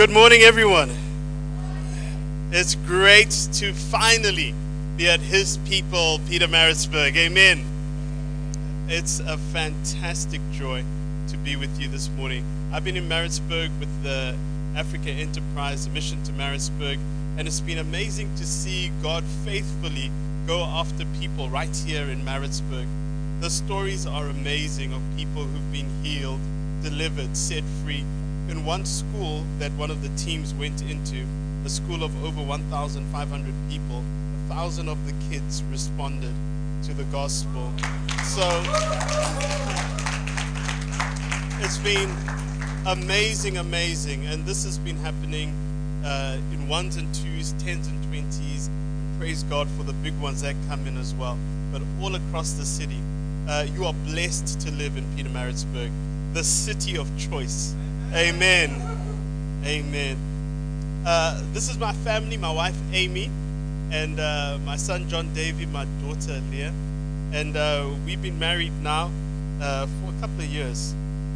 Good morning, everyone. It's great to finally be at His people, Pietermaritzburg. Amen. It's a fantastic joy to be with you this morning. I've been in Maritzburg with the Africa Enterprise Mission to Maritzburg, and it's been amazing to see God faithfully go after people right here in Maritzburg. The stories are amazing of people who've been healed, delivered, set free. In one school that one of the teams went into, a school of over 1,500 people, a thousand of the kids responded to the gospel. So it's been amazing, amazing. And this has been happening uh, in ones and twos, tens and twenties. Praise God for the big ones that come in as well. But all across the city, uh, you are blessed to live in Peter Pietermaritzburg, the city of choice. Amen. Amen. Uh, this is my family, my wife Amy, and uh, my son John David, my daughter Leah. And uh, we've been married now uh, for a couple of years.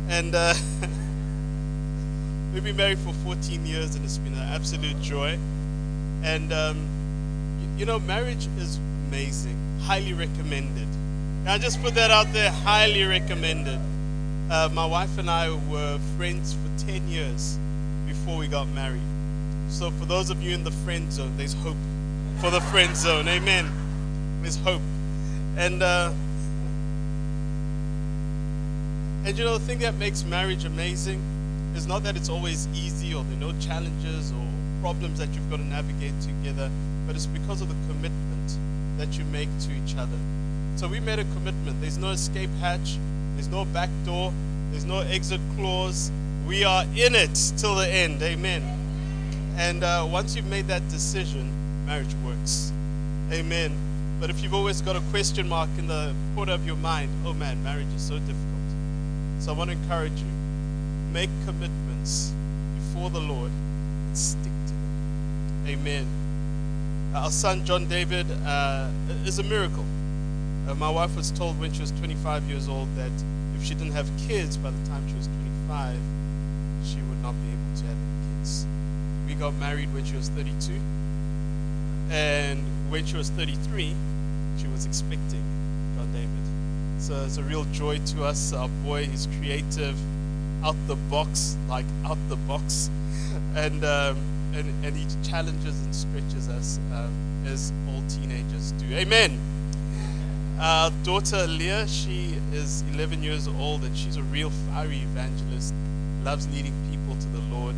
And uh, we've been married for 14 years, and it's been an absolute joy. And, um, you, know, marriage is amazing, highly recommended. Can I just put that out there? Highly recommended. Uh, my wife and I were friends for 10 years before we got married. So, for those of you in the friend zone, there's hope for the friend zone. Amen. There's hope. And, uh, and you know, the thing that makes marriage amazing is not that it's always easy or there are no challenges or problems that you've got to navigate together, but it's because of the commitment that you make to each other. So we made a commitment. There's no escape hatch, there's no back door, there's no exit clause. We are in it till the end. Amen. And uh, once you've made that decision, marriage works. Amen. But if you've always got a question mark in the corner of your mind, oh man, marriage is so difficult. So I want to encourage you make commitments before the Lord and stick to them. Amen. Our son, John David, uh, is a miracle. Uh, my wife was told when she was 25 years old that if she didn't have kids by the time she was 25, she would not be able to have any kids. We got married when she was 32. And when she was 33, she was expecting John David. So it's a real joy to us. Our boy, is creative, out the box, like out the box. And, um, and, and he challenges and stretches us um, as all teenagers do. Amen. Our daughter Leah, she is 11 years old and she's a real fiery evangelist, loves leading people to the Lord.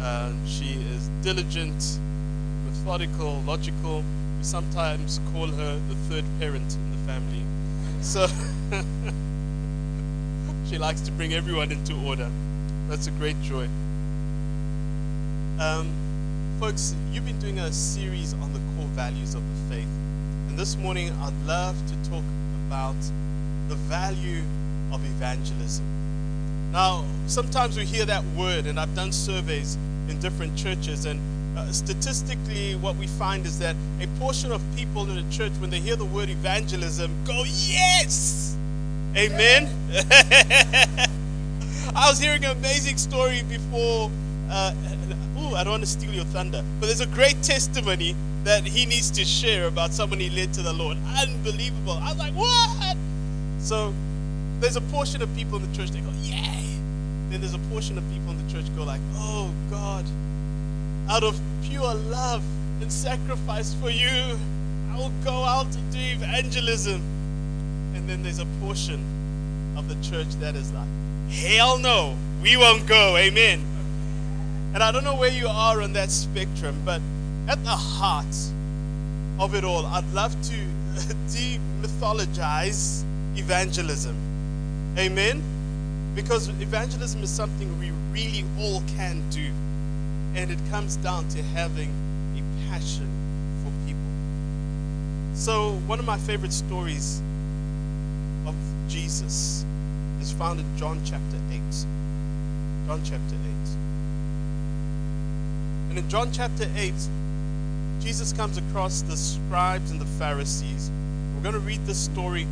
Uh, she is diligent, methodical, logical. We sometimes call her the third parent in the family. So she likes to bring everyone into order. That's a great joy. Um, folks, you've been doing a series on the core values of the faith. And this morning, I'd love to talk about the value of evangelism. Now, sometimes we hear that word, and I've done surveys in different churches, and uh, statistically, what we find is that a portion of people in the church, when they hear the word evangelism, go, Yes! Amen. I was hearing an amazing story before. Uh, oh, I don't want to steal your thunder, but there's a great testimony that he needs to share about someone he led to the Lord. Unbelievable. I was like, What? So there's a portion of people in the church, that go, Yay! Then there's a portion of people in the church go like, Oh God, out of pure love and sacrifice for you, I will go out and do evangelism. And then there's a portion of the church that is like, hell no, we won't go. Amen. And I don't know where you are on that spectrum, but at the heart of it all, I'd love to demythologize evangelism. Amen. Because evangelism is something we really all can do. And it comes down to having a passion for people. So, one of my favorite stories of Jesus is found in John chapter 8. John chapter 8. And in John chapter 8, Jesus comes across the scribes and the Pharisees. We're going to read this story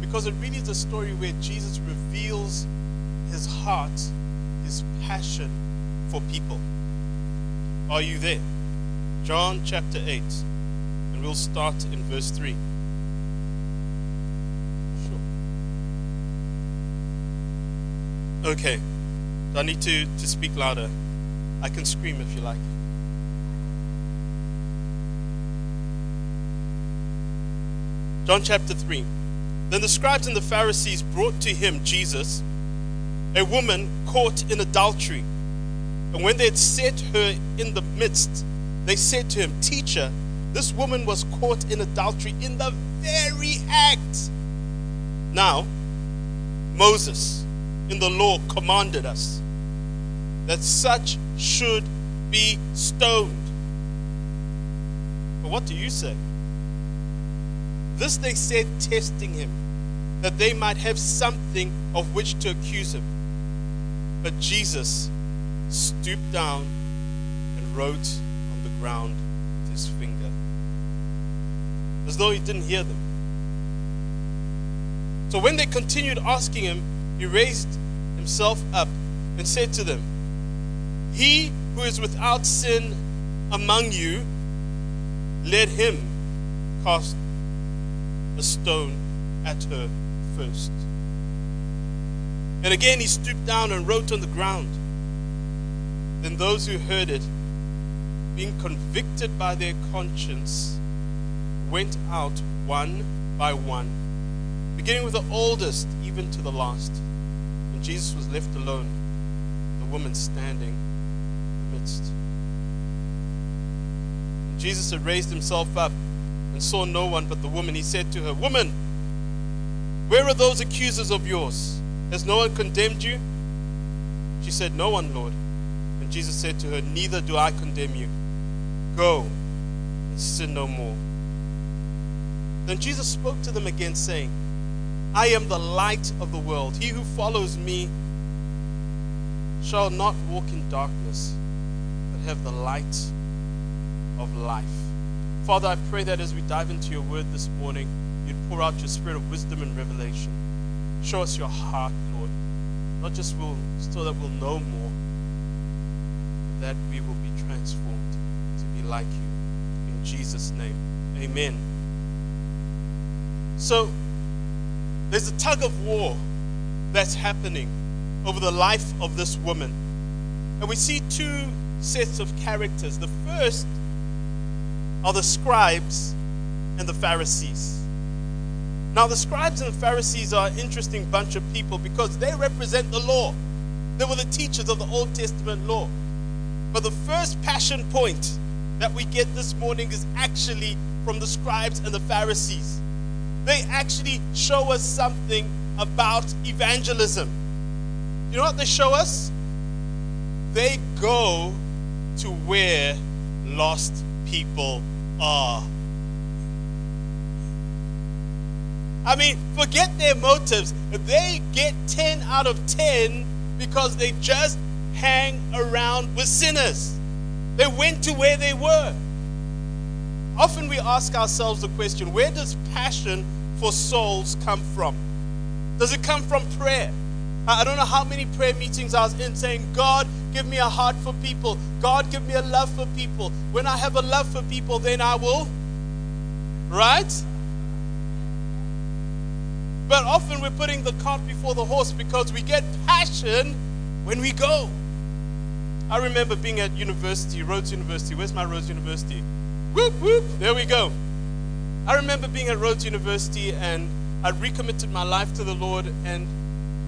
because it really is a story where Jesus reveals his heart, his passion for people. Are you there? John chapter 8. And we'll start in verse 3. Sure. Okay. I need to, to speak louder? I can scream if you like. John chapter 3. Then the scribes and the Pharisees brought to him, Jesus, a woman caught in adultery. And when they had set her in the midst, they said to him, Teacher, this woman was caught in adultery in the very act. Now, Moses in the law commanded us that such should be stoned. But what do you say? This they said, testing him, that they might have something of which to accuse him. But Jesus stooped down and wrote on the ground with his finger, as though he didn't hear them. So when they continued asking him, he raised himself up and said to them, He who is without sin among you, let him cast a stone at her first. And again he stooped down and wrote on the ground. Then those who heard it, being convicted by their conscience, went out one by one, beginning with the oldest, even to the last. And Jesus was left alone, the woman standing in the midst. And Jesus had raised himself up and saw no one but the woman. He said to her, Woman, where are those accusers of yours? Has no one condemned you? She said, No one, Lord. And Jesus said to her, Neither do I condemn you. Go and sin no more. Then Jesus spoke to them again, saying, I am the light of the world. He who follows me shall not walk in darkness, but have the light of life. Father, I pray that as we dive into your word this morning, you'd pour out your spirit of wisdom and revelation. Show us your heart, Lord. Not just will, so that we'll know more, but that we will be transformed to be like you. In Jesus' name, amen. So, there's a tug of war that's happening over the life of this woman. And we see two sets of characters. The first are the scribes and the Pharisees. Now, the scribes and Pharisees are an interesting bunch of people because they represent the law. They were the teachers of the Old Testament law. But the first passion point that we get this morning is actually from the scribes and the Pharisees. They actually show us something about evangelism. You know what they show us? They go to where lost people are. I mean, forget their motives. They get 10 out of 10 because they just hang around with sinners. They went to where they were. Often we ask ourselves the question where does passion for souls come from? Does it come from prayer? I don't know how many prayer meetings I was in saying, God, give me a heart for people. God, give me a love for people. When I have a love for people, then I will. Right? But often we're putting the cart before the horse because we get passion when we go. I remember being at university, Rhodes University. Where's my Rhodes University? Whoop, whoop. There we go. I remember being at Rhodes University and I recommitted my life to the Lord. And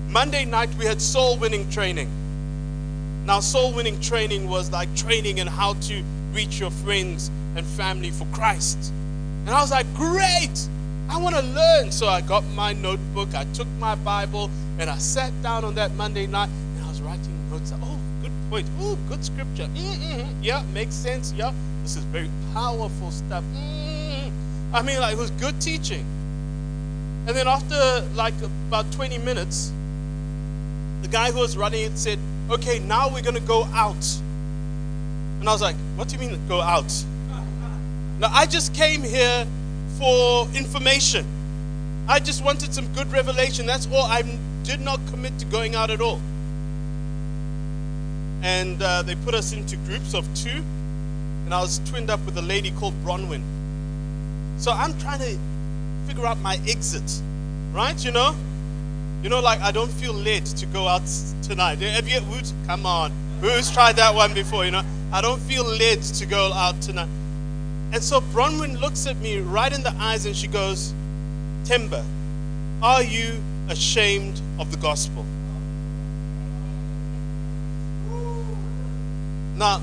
Monday night we had soul winning training. Now, soul winning training was like training in how to reach your friends and family for Christ. And I was like, great. I want to learn. So I got my notebook, I took my Bible, and I sat down on that Monday night and I was writing notes. Oh, good point. Oh, good scripture. Mm-hmm. Yeah, makes sense. Yeah, this is very powerful stuff. Mm-hmm. I mean, like, it was good teaching. And then after like about 20 minutes, the guy who was running it said, Okay, now we're going to go out. And I was like, What do you mean go out? Now, I just came here for information. I just wanted some good revelation. That's all. I did not commit to going out at all. And uh, they put us into groups of two. and I was twinned up with a lady called Bronwyn. So I'm trying to figure out my exit, right? You know? You know, like I don't feel led to go out tonight. Have you, come on, who's tried that one before? You know, I don't feel led to go out tonight. And so Bronwyn looks at me right in the eyes and she goes, Timber, are you ashamed of the gospel? Now,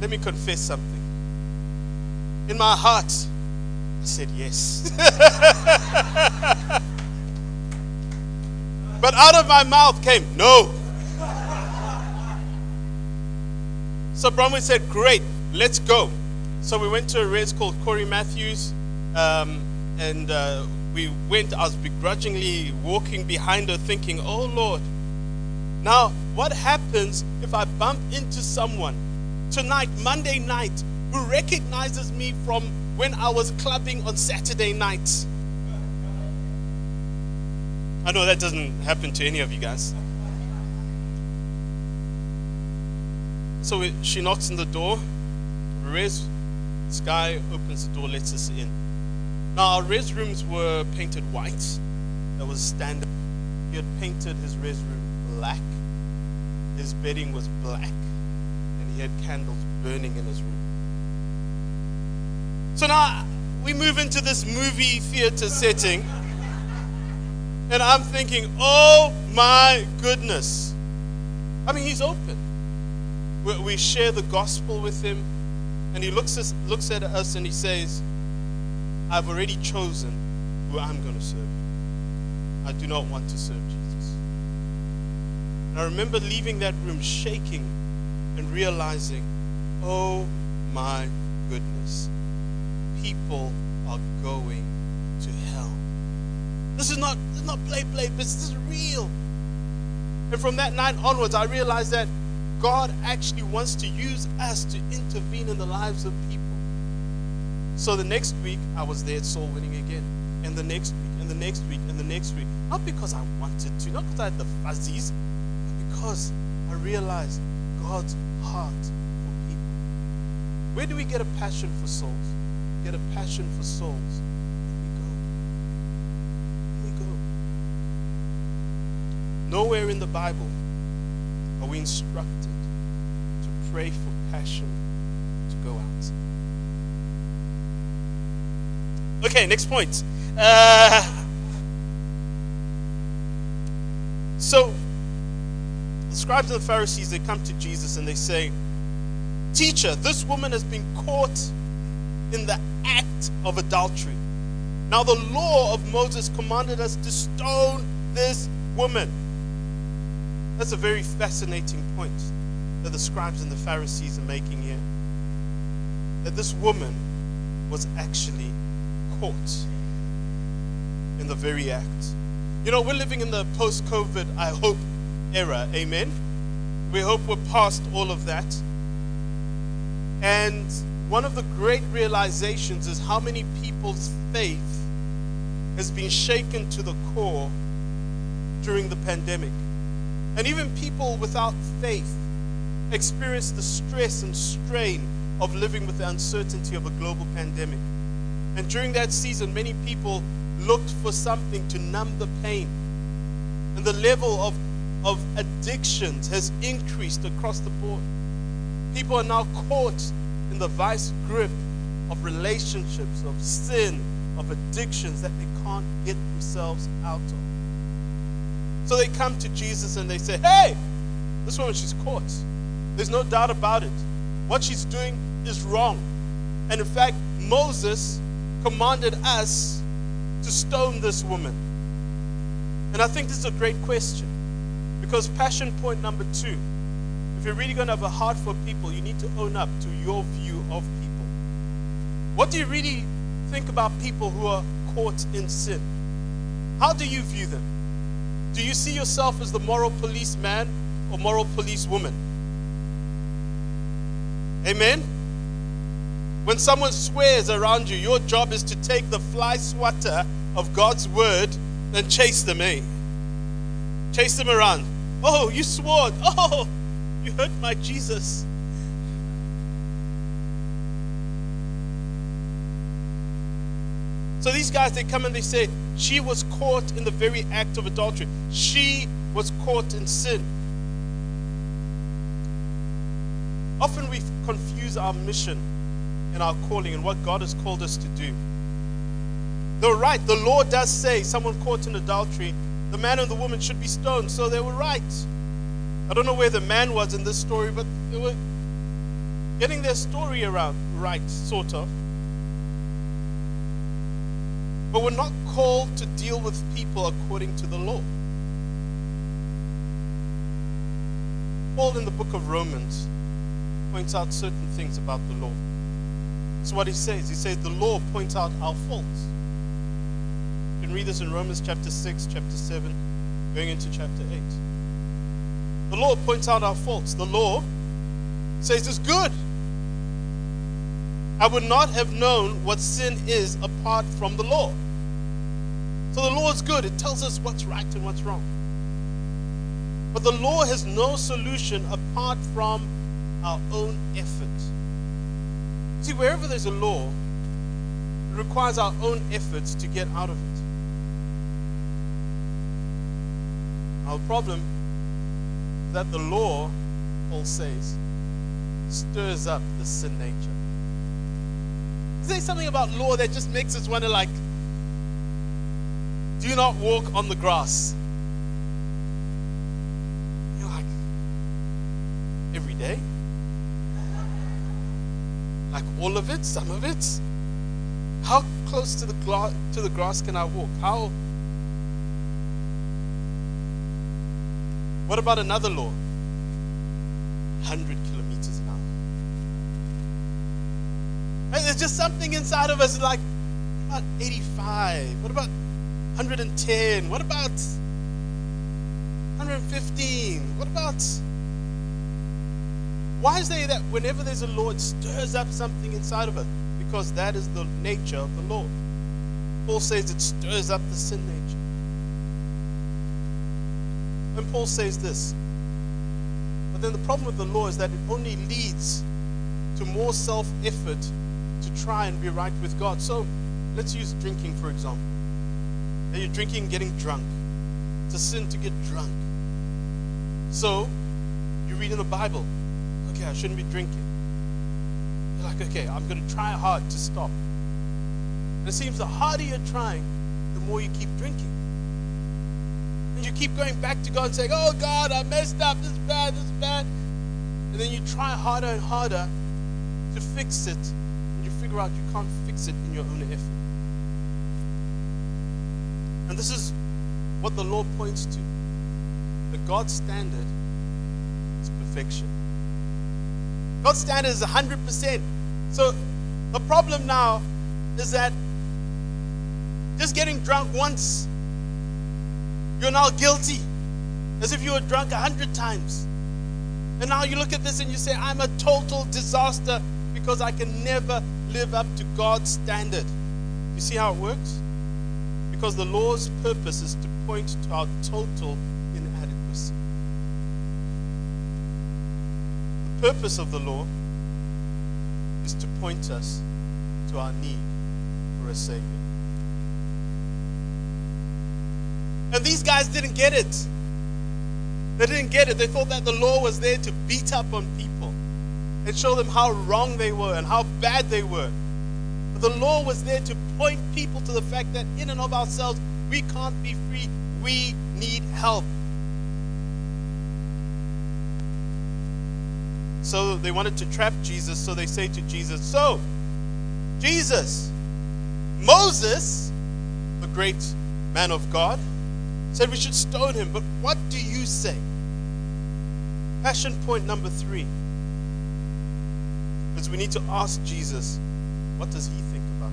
let me confess something. In my heart, I said yes. but out of my mouth came no. So Bronwyn said, Great, let's go. So we went to a res called Corey Matthews, um, and uh, we went. I was begrudgingly walking behind her, thinking, Oh Lord. Now, what happens if I bump into someone tonight, Monday night, who recognizes me from when I was clubbing on Saturday nights? I know that doesn't happen to any of you guys. So she knocks on the door. Res, this guy opens the door, lets us in. Now, our res rooms were painted white. That was standard. He had painted his res room black. His bedding was black. And he had candles burning in his room. So now we move into this movie theater setting. And I'm thinking, oh my goodness. I mean, he's open. We, share the gospel with him. And he looks, us, looks at us and he says, I've already chosen who I'm going to serve. I do not want to serve Jesus. And I remember leaving that room shaking and realizing, oh my goodness, people are going. This is not, this is not play, play, this is real. And from that night onwards, I realized that God actually wants to use us to intervene in the lives of people. So the next week, I was there at soul winning again. And the next week, and the next week, and the next week. Not because I wanted to, not because I had the fuzzies, but because I realized God's heart for people. Where do we get a passion for souls? Get a passion for souls. Here we go. Here we go. Nowhere in the Bible are we instructed to pray for passion to go out. Okay, next point. Uh, so, the scribes and the Pharisees, they come to Jesus and they say, Teacher, this woman has been caught in the act of adultery. Now, the law of Moses commanded us to stone this woman. That's a very fascinating point that the scribes and the Pharisees are making here. That this woman was actually caught in the very act. You know, we're living in the post COVID, I hope, era. Amen. We hope we're past all of that. And one of the great realizations is how many people's faith has been shaken to the core during the pandemic. And even people without faith experience the stress and strain of living with the uncertainty of a global pandemic. And during that season, many people looked for something to numb the pain. And the level of, of addictions has increased across the board. People are now caught in the vice grip of relationships, of sin, of addictions that they can't get themselves out of. So they come to Jesus and they say, Hey, this woman, she's caught. There's no doubt about it. What she's doing is wrong. And in fact, Moses commanded us to stone this woman. And I think this is a great question because passion point number two if you're really going to have a heart for people, you need to own up to your view of people. What do you really think about people who are caught in sin? How do you view them? Do you see yourself as the moral policeman or moral policewoman? Amen? When someone swears around you, your job is to take the fly swatter of God's word and chase them, eh? Chase them around. Oh, you swore. Oh, you hurt my Jesus. So these guys, they come and they say, she was caught in the very act of adultery. She was caught in sin. Often we confuse our mission and our calling and what God has called us to do. They're right. The law does say someone caught in adultery, the man and the woman should be stoned. So they were right. I don't know where the man was in this story, but they were getting their story around right, sort of. But we're not called to deal with people according to the law. Paul in the book of Romans points out certain things about the law. That's what he says. He says the law points out our faults. You can read this in Romans chapter 6, chapter 7, going into chapter 8. The law points out our faults. The law says it's good. I would not have known what sin is apart from the law. So the law is good. It tells us what's right and what's wrong. But the law has no solution apart from our own effort. See, wherever there's a law, it requires our own efforts to get out of it. Our problem is that the law, Paul says, stirs up the sin nature. Is there something about law that just makes us want to like do not walk on the grass. You're like, every day? Like all of it, some of it? How close to the, gla- to the grass can I walk? How? What about another law? 100 kilometers an hour. There's just something inside of us like, about 85? What about 110? What about 115? What about. Why is it that whenever there's a law, it stirs up something inside of us? Because that is the nature of the law. Paul says it stirs up the sin nature. And Paul says this. But then the problem with the law is that it only leads to more self effort to try and be right with God. So let's use drinking, for example that you're drinking, getting drunk. It's a sin to get drunk. So, you read in the Bible, okay, I shouldn't be drinking. You're like, okay, I'm going to try hard to stop. And it seems the harder you're trying, the more you keep drinking. And you keep going back to God and saying, oh God, I messed up, this is bad, this is bad. And then you try harder and harder to fix it, and you figure out you can't fix it in your own effort. And this is what the law points to. The God's standard is perfection. God's standard is 100%. So the problem now is that just getting drunk once, you're now guilty. As if you were drunk a hundred times. And now you look at this and you say, I'm a total disaster because I can never live up to God's standard. You see how it works? Because the law's purpose is to point to our total inadequacy. The purpose of the law is to point us to our need for a Savior. And these guys didn't get it. They didn't get it. They thought that the law was there to beat up on people and show them how wrong they were and how bad they were. The law was there to point people to the fact that in and of ourselves, we can't be free. We need help. So they wanted to trap Jesus, so they say to Jesus, So, Jesus, Moses, the great man of God, said we should stone him, but what do you say? Passion point number three is we need to ask Jesus, what does he think about?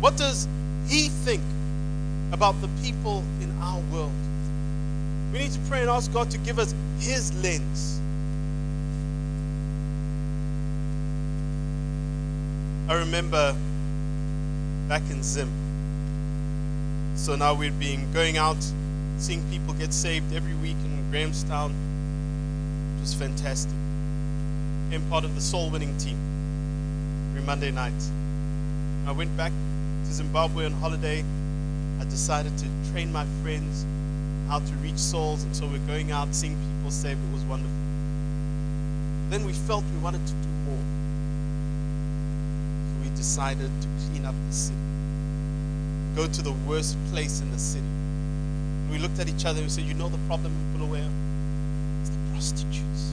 What does he think about the people in our world? We need to pray and ask God to give us his lens. I remember back in Zim. So now we've been going out, seeing people get saved every week in Grahamstown. It was fantastic. Became part of the soul winning team every Monday night. I went back to Zimbabwe on holiday. I decided to train my friends how to reach souls, and so we're going out, seeing people saved. It was wonderful. Then we felt we wanted to do more. So we decided to clean up the city, go to the worst place in the city. We looked at each other and we said, You know the problem in Bulawayo? It's the prostitutes.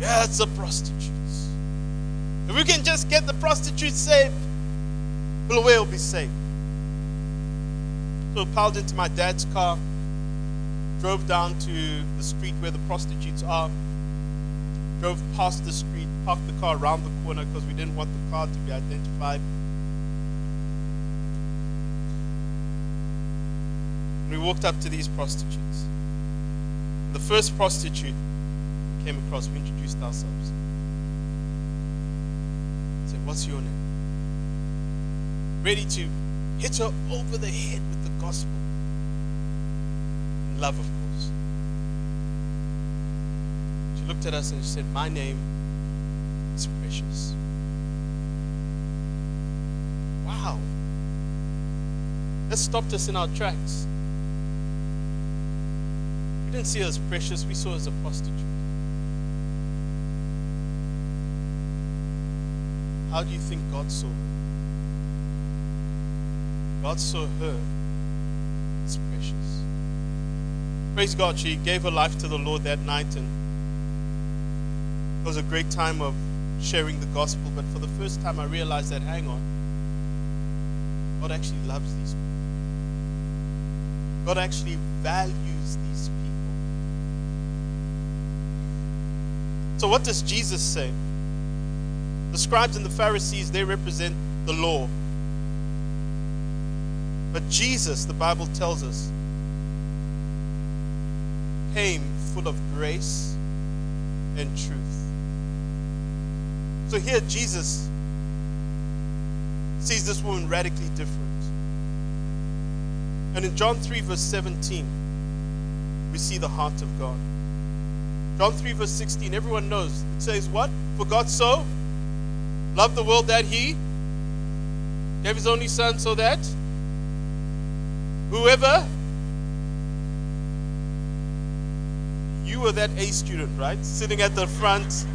Yeah, it's the prostitutes. If we can just get the prostitutes saved, Bulawayo will be saved. So I piled into my dad's car, drove down to the street where the prostitutes are, drove past the street, parked the car around the corner because we didn't want the car to be identified. we walked up to these prostitutes. The first prostitute we came across, we introduced ourselves. What's your name? Ready to hit her over the head with the gospel. love, of course. She looked at us and she said, My name is Precious. Wow. That stopped us in our tracks. We didn't see her as precious, we saw her as a prostitute. How do you think God saw her? God saw her as precious. Praise God, she gave her life to the Lord that night, and it was a great time of sharing the gospel. But for the first time, I realized that, hang on, God actually loves these people. God actually values these people. So, what does Jesus say? Scribes and the Pharisees, they represent the law. But Jesus, the Bible tells us, came full of grace and truth. So here Jesus sees this woman radically different. And in John 3, verse 17, we see the heart of God. John 3, verse 16, everyone knows. It says, What? For God so loved the world that he gave his only son so that whoever you were that A student, right? Sitting at the front,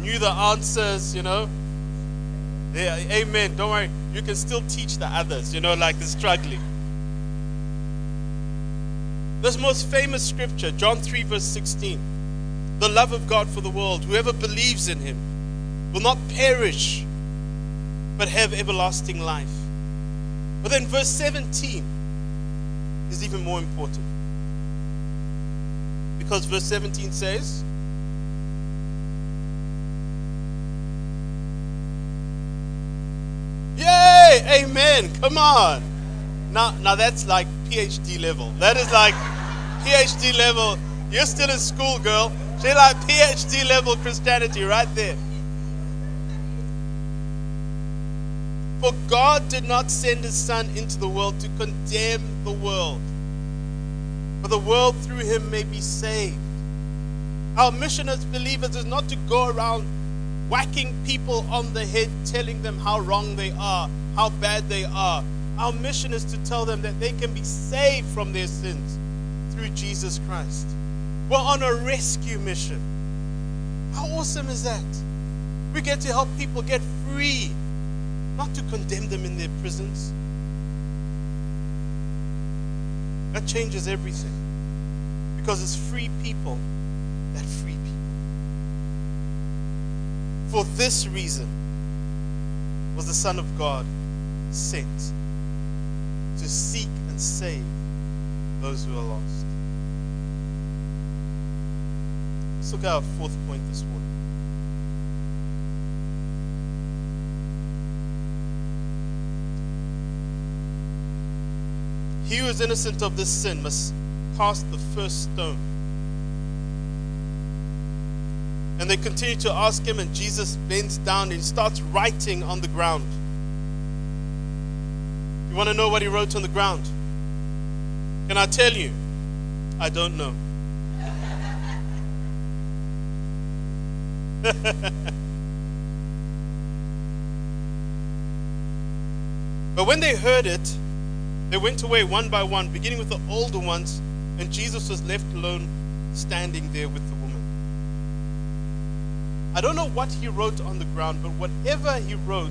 knew the answers, you know. Yeah, amen. Don't worry. You can still teach the others, you know, like the struggling. This most famous scripture, John 3, verse 16 the love of God for the world. Whoever believes in him will not perish, but have everlasting life. But then verse 17 is even more important. Because verse 17 says, Yay! Amen. Come on. Now, now that's like PhD level. That is like PhD level. You're still in school, girl. She like PhD level Christianity right there. For God did not send his Son into the world to condemn the world, but the world through him may be saved. Our mission as believers is not to go around whacking people on the head, telling them how wrong they are, how bad they are. Our mission is to tell them that they can be saved from their sins through Jesus Christ. We're on a rescue mission. How awesome is that? We get to help people get free, not to condemn them in their prisons. That changes everything because it's free people that free people. For this reason was the Son of God sent to seek and save those who are lost. Let's look at our fourth point this morning. He who is innocent of this sin must cast the first stone. And they continue to ask him, and Jesus bends down and starts writing on the ground. You want to know what he wrote on the ground? Can I tell you? I don't know. But when they heard it, they went away one by one, beginning with the older ones, and Jesus was left alone standing there with the woman. I don't know what he wrote on the ground, but whatever he wrote,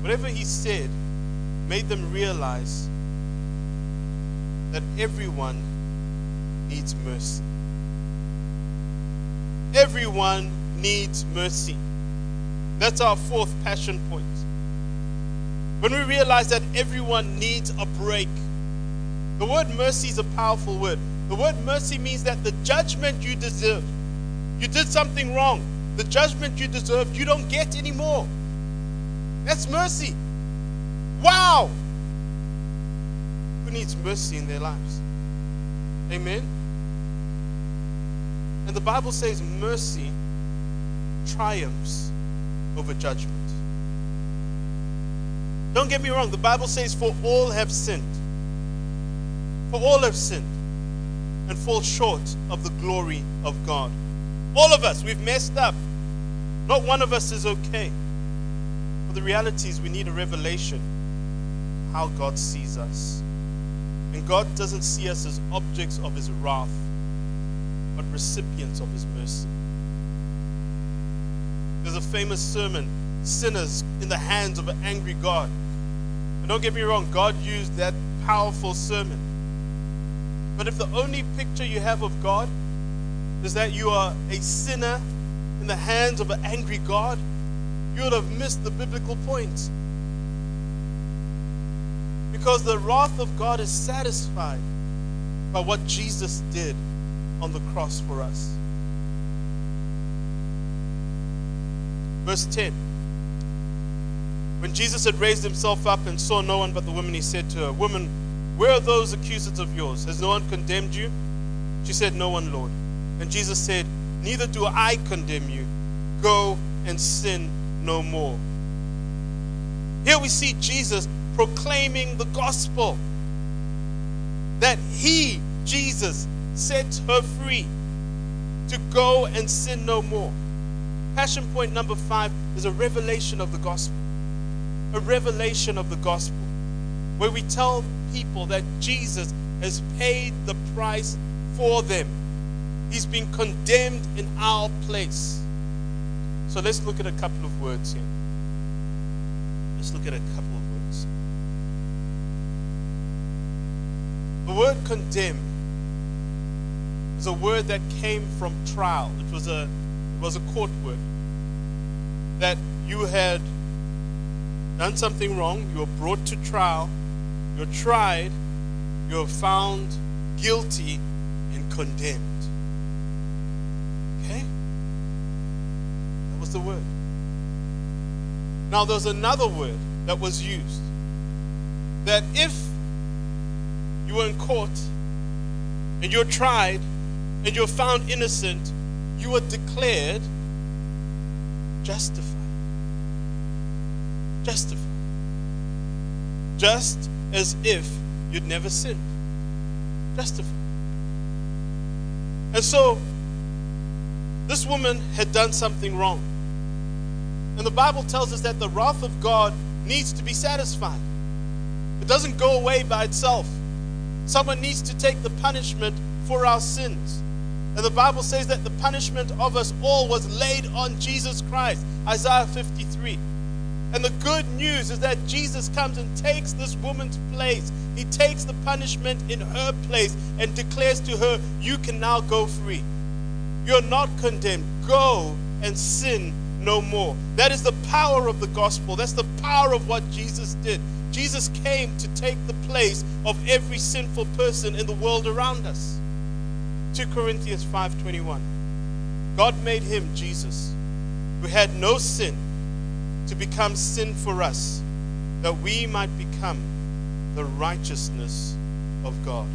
whatever he said, made them realize that everyone needs mercy. Everyone needs mercy. That's our fourth passion point. When we realize that everyone needs a break, the word mercy is a powerful word. The word mercy means that the judgment you deserve, you did something wrong, the judgment you deserve, you don't get anymore. That's mercy. Wow! Who needs mercy in their lives? Amen? And the Bible says mercy triumphs over judgment. Don't get me wrong, the Bible says, For all have sinned. For all have sinned and fall short of the glory of God. All of us, we've messed up. Not one of us is okay. But the reality is, we need a revelation how God sees us. And God doesn't see us as objects of his wrath, but recipients of his mercy. There's a famous sermon, Sinners in the Hands of an Angry God. And don't get me wrong, God used that powerful sermon. But if the only picture you have of God is that you are a sinner in the hands of an angry God, you would have missed the biblical point. Because the wrath of God is satisfied by what Jesus did on the cross for us. Verse 10 When Jesus had raised himself up and saw no one but the woman, he said to her, Woman, where are those accusers of yours? Has no one condemned you? She said, No one, Lord. And Jesus said, Neither do I condemn you. Go and sin no more. Here we see Jesus proclaiming the gospel that he, Jesus, set her free to go and sin no more. Passion point number five is a revelation of the gospel. A revelation of the gospel where we tell people that Jesus has paid the price for them. He's been condemned in our place. So let's look at a couple of words here. Let's look at a couple of words. The word condemn is a word that came from trial. It was a, it was a court word. That you had done something wrong, you are brought to trial, you're tried, you're found guilty and condemned. Okay? That was the word. Now, there's another word that was used that if you were in court and you're tried and you're found innocent, you are declared justified. Justified. Just as if you'd never sinned. Justified. And so, this woman had done something wrong. And the Bible tells us that the wrath of God needs to be satisfied. It doesn't go away by itself. Someone needs to take the punishment for our sins. And the Bible says that the punishment of us all was laid on Jesus Christ. Isaiah 53. And the good news is that Jesus comes and takes this woman's place. He takes the punishment in her place and declares to her, You can now go free. You're not condemned. Go and sin no more. That is the power of the gospel. That's the power of what Jesus did. Jesus came to take the place of every sinful person in the world around us. 2 Corinthians 5:21. God made him Jesus, who had no sin, to become sin for us, that we might become the righteousness of God.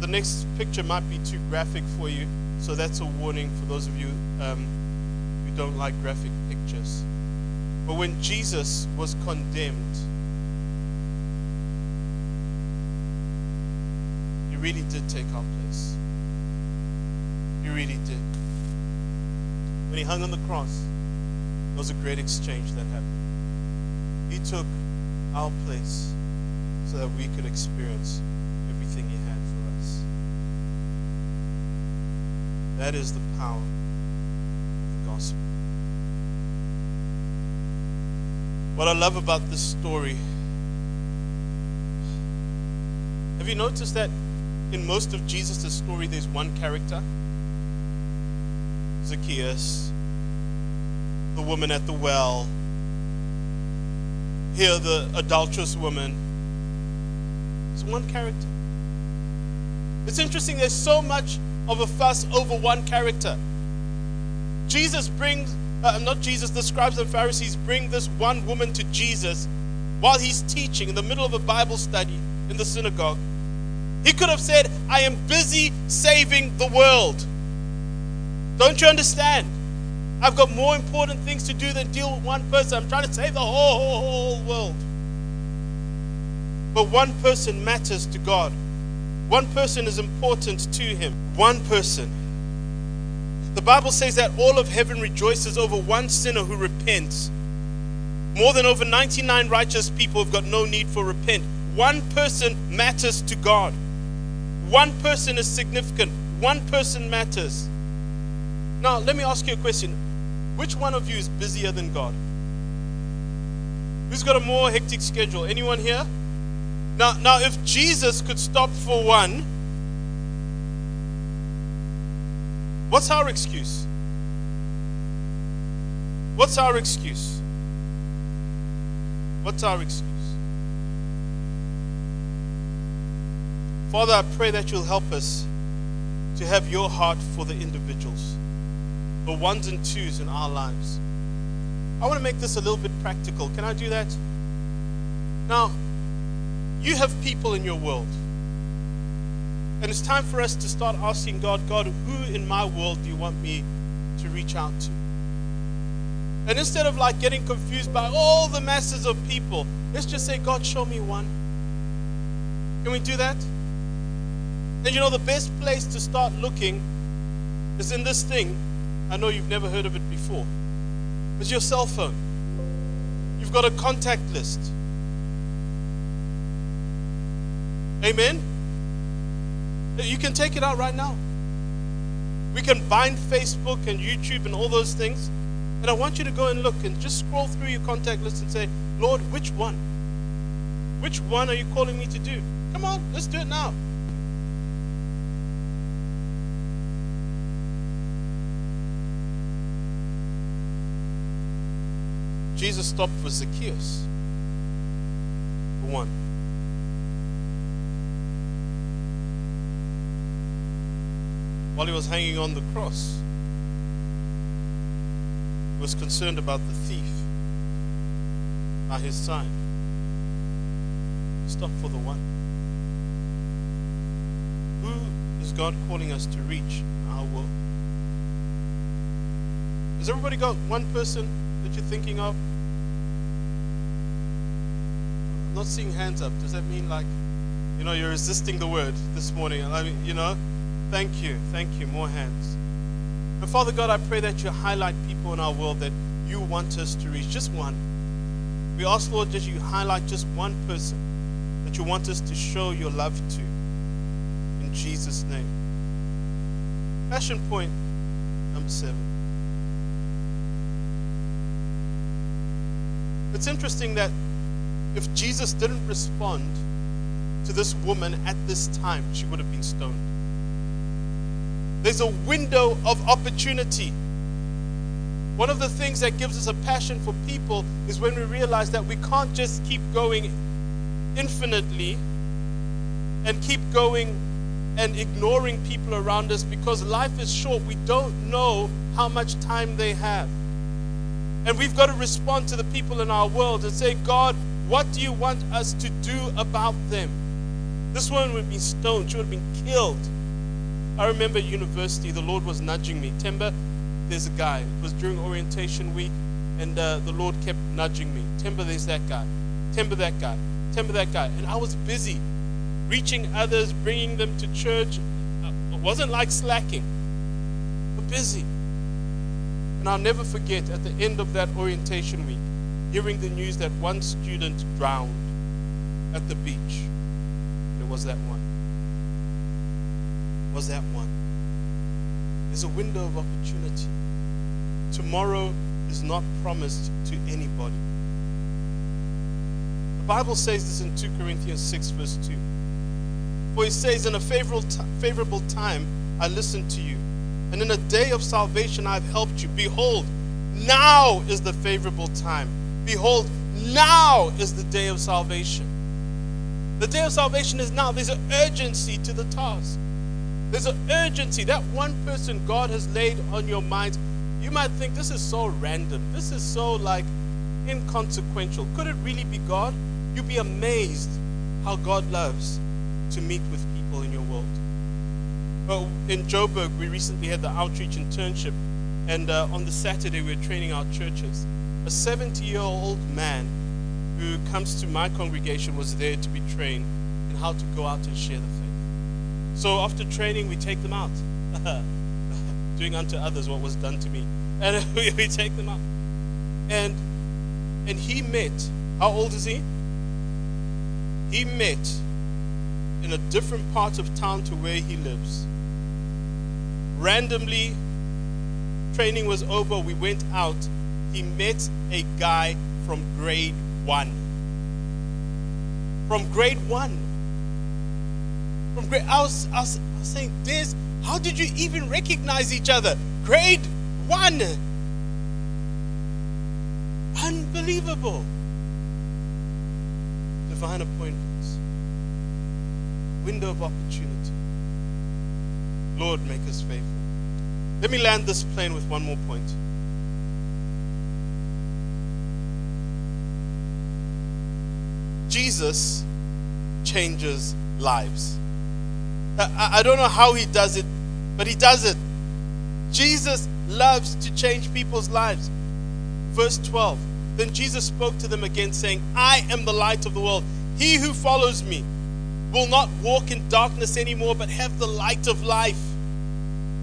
The next picture might be too graphic for you, so that's a warning for those of you um, who don't like graphic pictures. But when Jesus was condemned, he really did take our place. He really did. When he hung on the cross, was a great exchange that happened. He took our place so that we could experience everything He had for us. That is the power of the gospel. What I love about this story. Have you noticed that in most of Jesus' story there's one character? Zacchaeus, the woman at the well, here the adulterous woman. It's one character. It's interesting, there's so much of a fuss over one character. Jesus brings, uh, not Jesus, the scribes and Pharisees bring this one woman to Jesus while he's teaching in the middle of a Bible study in the synagogue. He could have said, I am busy saving the world. Don't you understand? I've got more important things to do than deal with one person. I'm trying to save the whole, world. But one person matters to God. One person is important to Him. One person. The Bible says that all of heaven rejoices over one sinner who repents. More than over 99 righteous people have got no need for repent. One person matters to God. One person is significant. One person matters. Now, let me ask you a question. Which one of you is busier than God? Who's got a more hectic schedule? Anyone here? Now, now if Jesus could stop for one, what's our excuse? What's our excuse? What's our excuse? Father, I pray that you'll help us to have your heart for the individuals the ones and twos in our lives. I want to make this a little bit practical. Can I do that? Now, you have people in your world. And it's time for us to start asking God, God, who in my world do you want me to reach out to? And instead of like getting confused by all the masses of people, let's just say, God, show me one. Can we do that? And you know, the best place to start looking is in this thing I know you've never heard of it before. It's your cell phone. You've got a contact list. Amen? You can take it out right now. We can bind Facebook and YouTube and all those things. And I want you to go and look and just scroll through your contact list and say, Lord, which one? Which one are you calling me to do? Come on, let's do it now. Jesus stopped for Zacchaeus, for one. While he was hanging on the cross, he was concerned about the thief by his side. Stop for the one. Who is God calling us to reach in our world? Has everybody got one person that you're thinking of? I'm not seeing hands up. Does that mean like, you know, you're resisting the word this morning? I mean, you know, thank you, thank you. More hands. And Father God, I pray that you highlight people in our world that you want us to reach. Just one. We ask, Lord, that you highlight just one person that you want us to show your love to. In Jesus' name. Passion point number seven. It's interesting that if Jesus didn't respond to this woman at this time, she would have been stoned. There's a window of opportunity. One of the things that gives us a passion for people is when we realize that we can't just keep going infinitely and keep going and ignoring people around us because life is short. We don't know how much time they have. And we've got to respond to the people in our world and say, God, what do you want us to do about them? This woman would be stoned. She would have been killed. I remember university, the Lord was nudging me. Timber, there's a guy. It was during orientation week, and uh, the Lord kept nudging me. Timber, there's that guy. Timber, that guy. Timber, that guy. And I was busy reaching others, bringing them to church. It wasn't like slacking, but busy. And I'll never forget at the end of that orientation week, hearing the news that one student drowned at the beach. It was that one. It was that one. There's a window of opportunity. Tomorrow is not promised to anybody. The Bible says this in 2 Corinthians 6, verse 2. For he says, In a favorable, favorable time I listened to you, and in a day of salvation I've helped you. Behold, now is the favorable time. Behold, now is the day of salvation. The day of salvation is now. There's an urgency to the task. There's an urgency. That one person God has laid on your mind, you might think this is so random. This is so like inconsequential. Could it really be God? You'd be amazed how God loves to meet with people in your world. Well, in Joburg, we recently had the outreach internship, and uh, on the Saturday, we were training our churches. A 70 year old man who comes to my congregation was there to be trained in how to go out and share the faith. So after training, we take them out, doing unto others what was done to me. And we, take them out. And, and he met, how old is he? He met in a different part of town to where he lives. Randomly, training was over, we went out. He met a guy from grade one. From grade one. From grade, I was, I was, I was saying, this, how did you even recognize each other? Grade one. Unbelievable. Divine appointments. Window of opportunity. Lord, make us faithful. Let me land this plane with one more point. Jesus changes lives. I, I don't know how he does it, but he does it. Jesus loves to change people's lives. Verse 12 Then Jesus spoke to them again, saying, I am the light of the world. He who follows me will not walk in darkness anymore, but have the light of life.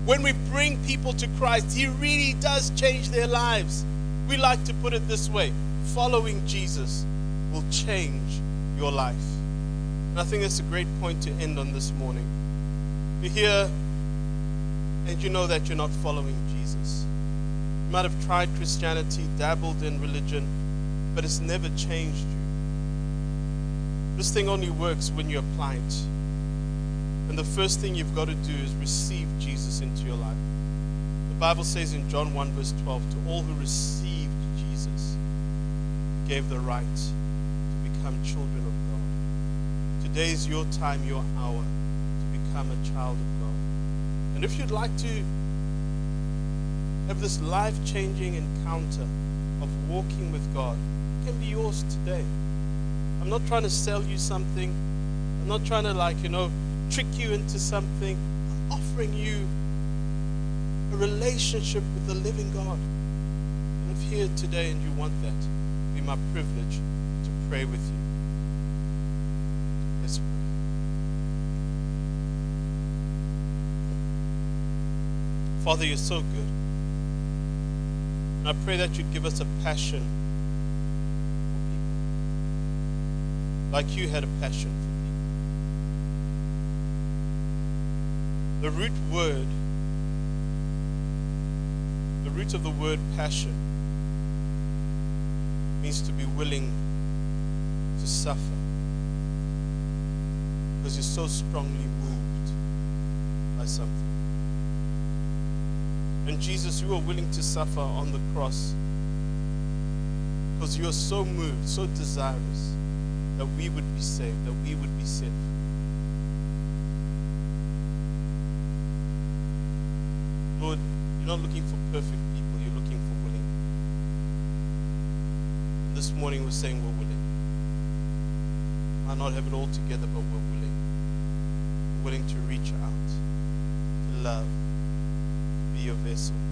When we bring people to Christ, He really does change their lives. We like to put it this way following Jesus will change your life. And I think that's a great point to end on this morning. You're here and you know that you're not following Jesus. You might have tried Christianity, dabbled in religion, but it's never changed you. This thing only works when you apply it. And the first thing you've got to do is receive Jesus into your life. The Bible says in John 1, verse 12, to all who received Jesus, gave the right become children of God. Today is your time, your hour to become a child of God. And if you'd like to have this life changing encounter of walking with God, it can be yours today. I'm not trying to sell you something. I'm not trying to, like, you know, trick you into something. I'm offering you a relationship with the living God. And if here today and you want that, be my privilege to pray with you. Let's pray. Father, you're so good. And I pray that you'd give us a passion for people. Like you had a passion for people. The root word, the root of the word passion means to be willing to suffer. Because you're so strongly moved by something. And Jesus, you were willing to suffer on the cross because you are so moved, so desirous that we would be saved, that we would be set free. Lord, you're not looking for perfect people, you're looking for willing. This morning we're saying we're willing. Might not have it all together, but we're willing. We're willing to reach out, to love, your vessel.